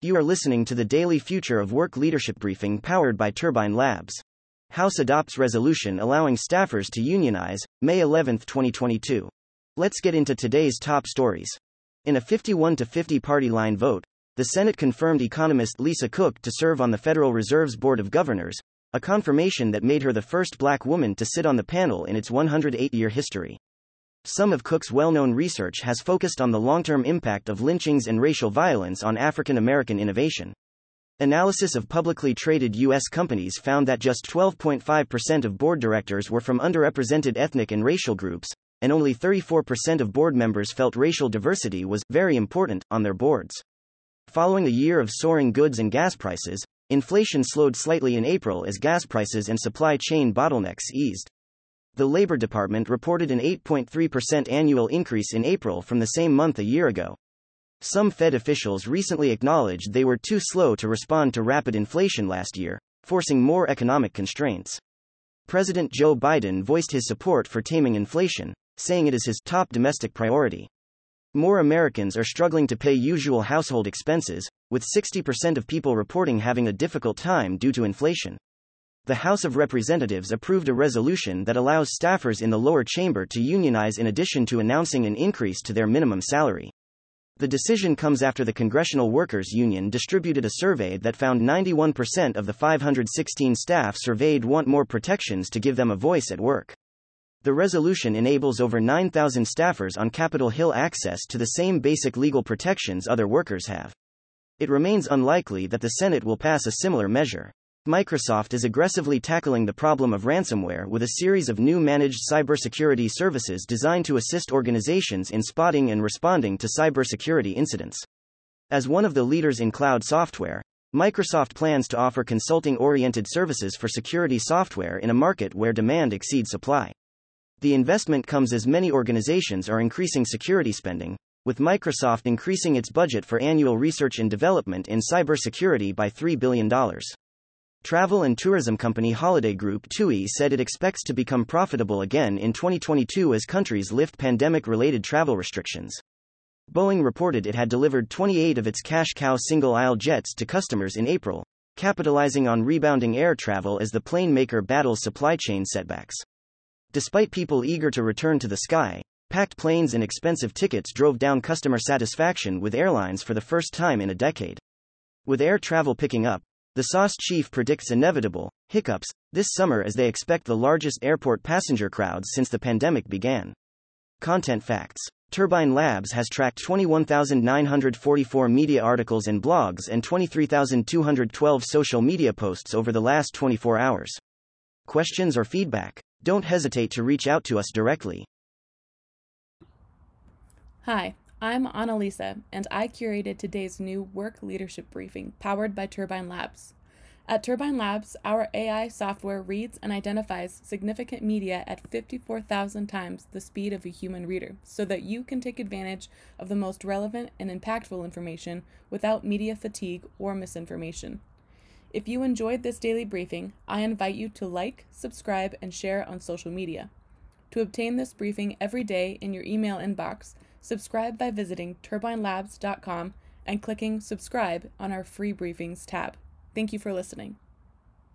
You are listening to the daily Future of Work Leadership Briefing powered by Turbine Labs. House adopts resolution allowing staffers to unionize, May 11, 2022. Let's get into today's top stories. In a 51 to 50 party line vote, the Senate confirmed economist Lisa Cook to serve on the Federal Reserve's Board of Governors, a confirmation that made her the first black woman to sit on the panel in its 108 year history. Some of Cook's well known research has focused on the long term impact of lynchings and racial violence on African American innovation. Analysis of publicly traded U.S. companies found that just 12.5% of board directors were from underrepresented ethnic and racial groups, and only 34% of board members felt racial diversity was very important on their boards. Following a year of soaring goods and gas prices, inflation slowed slightly in April as gas prices and supply chain bottlenecks eased. The Labor Department reported an 8.3% annual increase in April from the same month a year ago. Some Fed officials recently acknowledged they were too slow to respond to rapid inflation last year, forcing more economic constraints. President Joe Biden voiced his support for taming inflation, saying it is his top domestic priority. More Americans are struggling to pay usual household expenses, with 60% of people reporting having a difficult time due to inflation. The House of Representatives approved a resolution that allows staffers in the lower chamber to unionize in addition to announcing an increase to their minimum salary. The decision comes after the Congressional Workers Union distributed a survey that found 91% of the 516 staff surveyed want more protections to give them a voice at work. The resolution enables over 9,000 staffers on Capitol Hill access to the same basic legal protections other workers have. It remains unlikely that the Senate will pass a similar measure. Microsoft is aggressively tackling the problem of ransomware with a series of new managed cybersecurity services designed to assist organizations in spotting and responding to cybersecurity incidents. As one of the leaders in cloud software, Microsoft plans to offer consulting oriented services for security software in a market where demand exceeds supply. The investment comes as many organizations are increasing security spending, with Microsoft increasing its budget for annual research and development in cybersecurity by $3 billion. Travel and tourism company Holiday Group TUI said it expects to become profitable again in 2022 as countries lift pandemic related travel restrictions. Boeing reported it had delivered 28 of its cash cow single aisle jets to customers in April, capitalizing on rebounding air travel as the plane maker battles supply chain setbacks. Despite people eager to return to the sky, packed planes and expensive tickets drove down customer satisfaction with airlines for the first time in a decade. With air travel picking up, the SAS chief predicts inevitable hiccups this summer as they expect the largest airport passenger crowds since the pandemic began. Content facts Turbine Labs has tracked 21,944 media articles and blogs and 23,212 social media posts over the last 24 hours. Questions or feedback? Don't hesitate to reach out to us directly. Hi, I'm Annalisa, and I curated today's new work leadership briefing powered by Turbine Labs. At Turbine Labs, our AI software reads and identifies significant media at 54,000 times the speed of a human reader so that you can take advantage of the most relevant and impactful information without media fatigue or misinformation. If you enjoyed this daily briefing, I invite you to like, subscribe, and share on social media. To obtain this briefing every day in your email inbox, subscribe by visiting turbinelabs.com and clicking subscribe on our free briefings tab. Thank you for listening.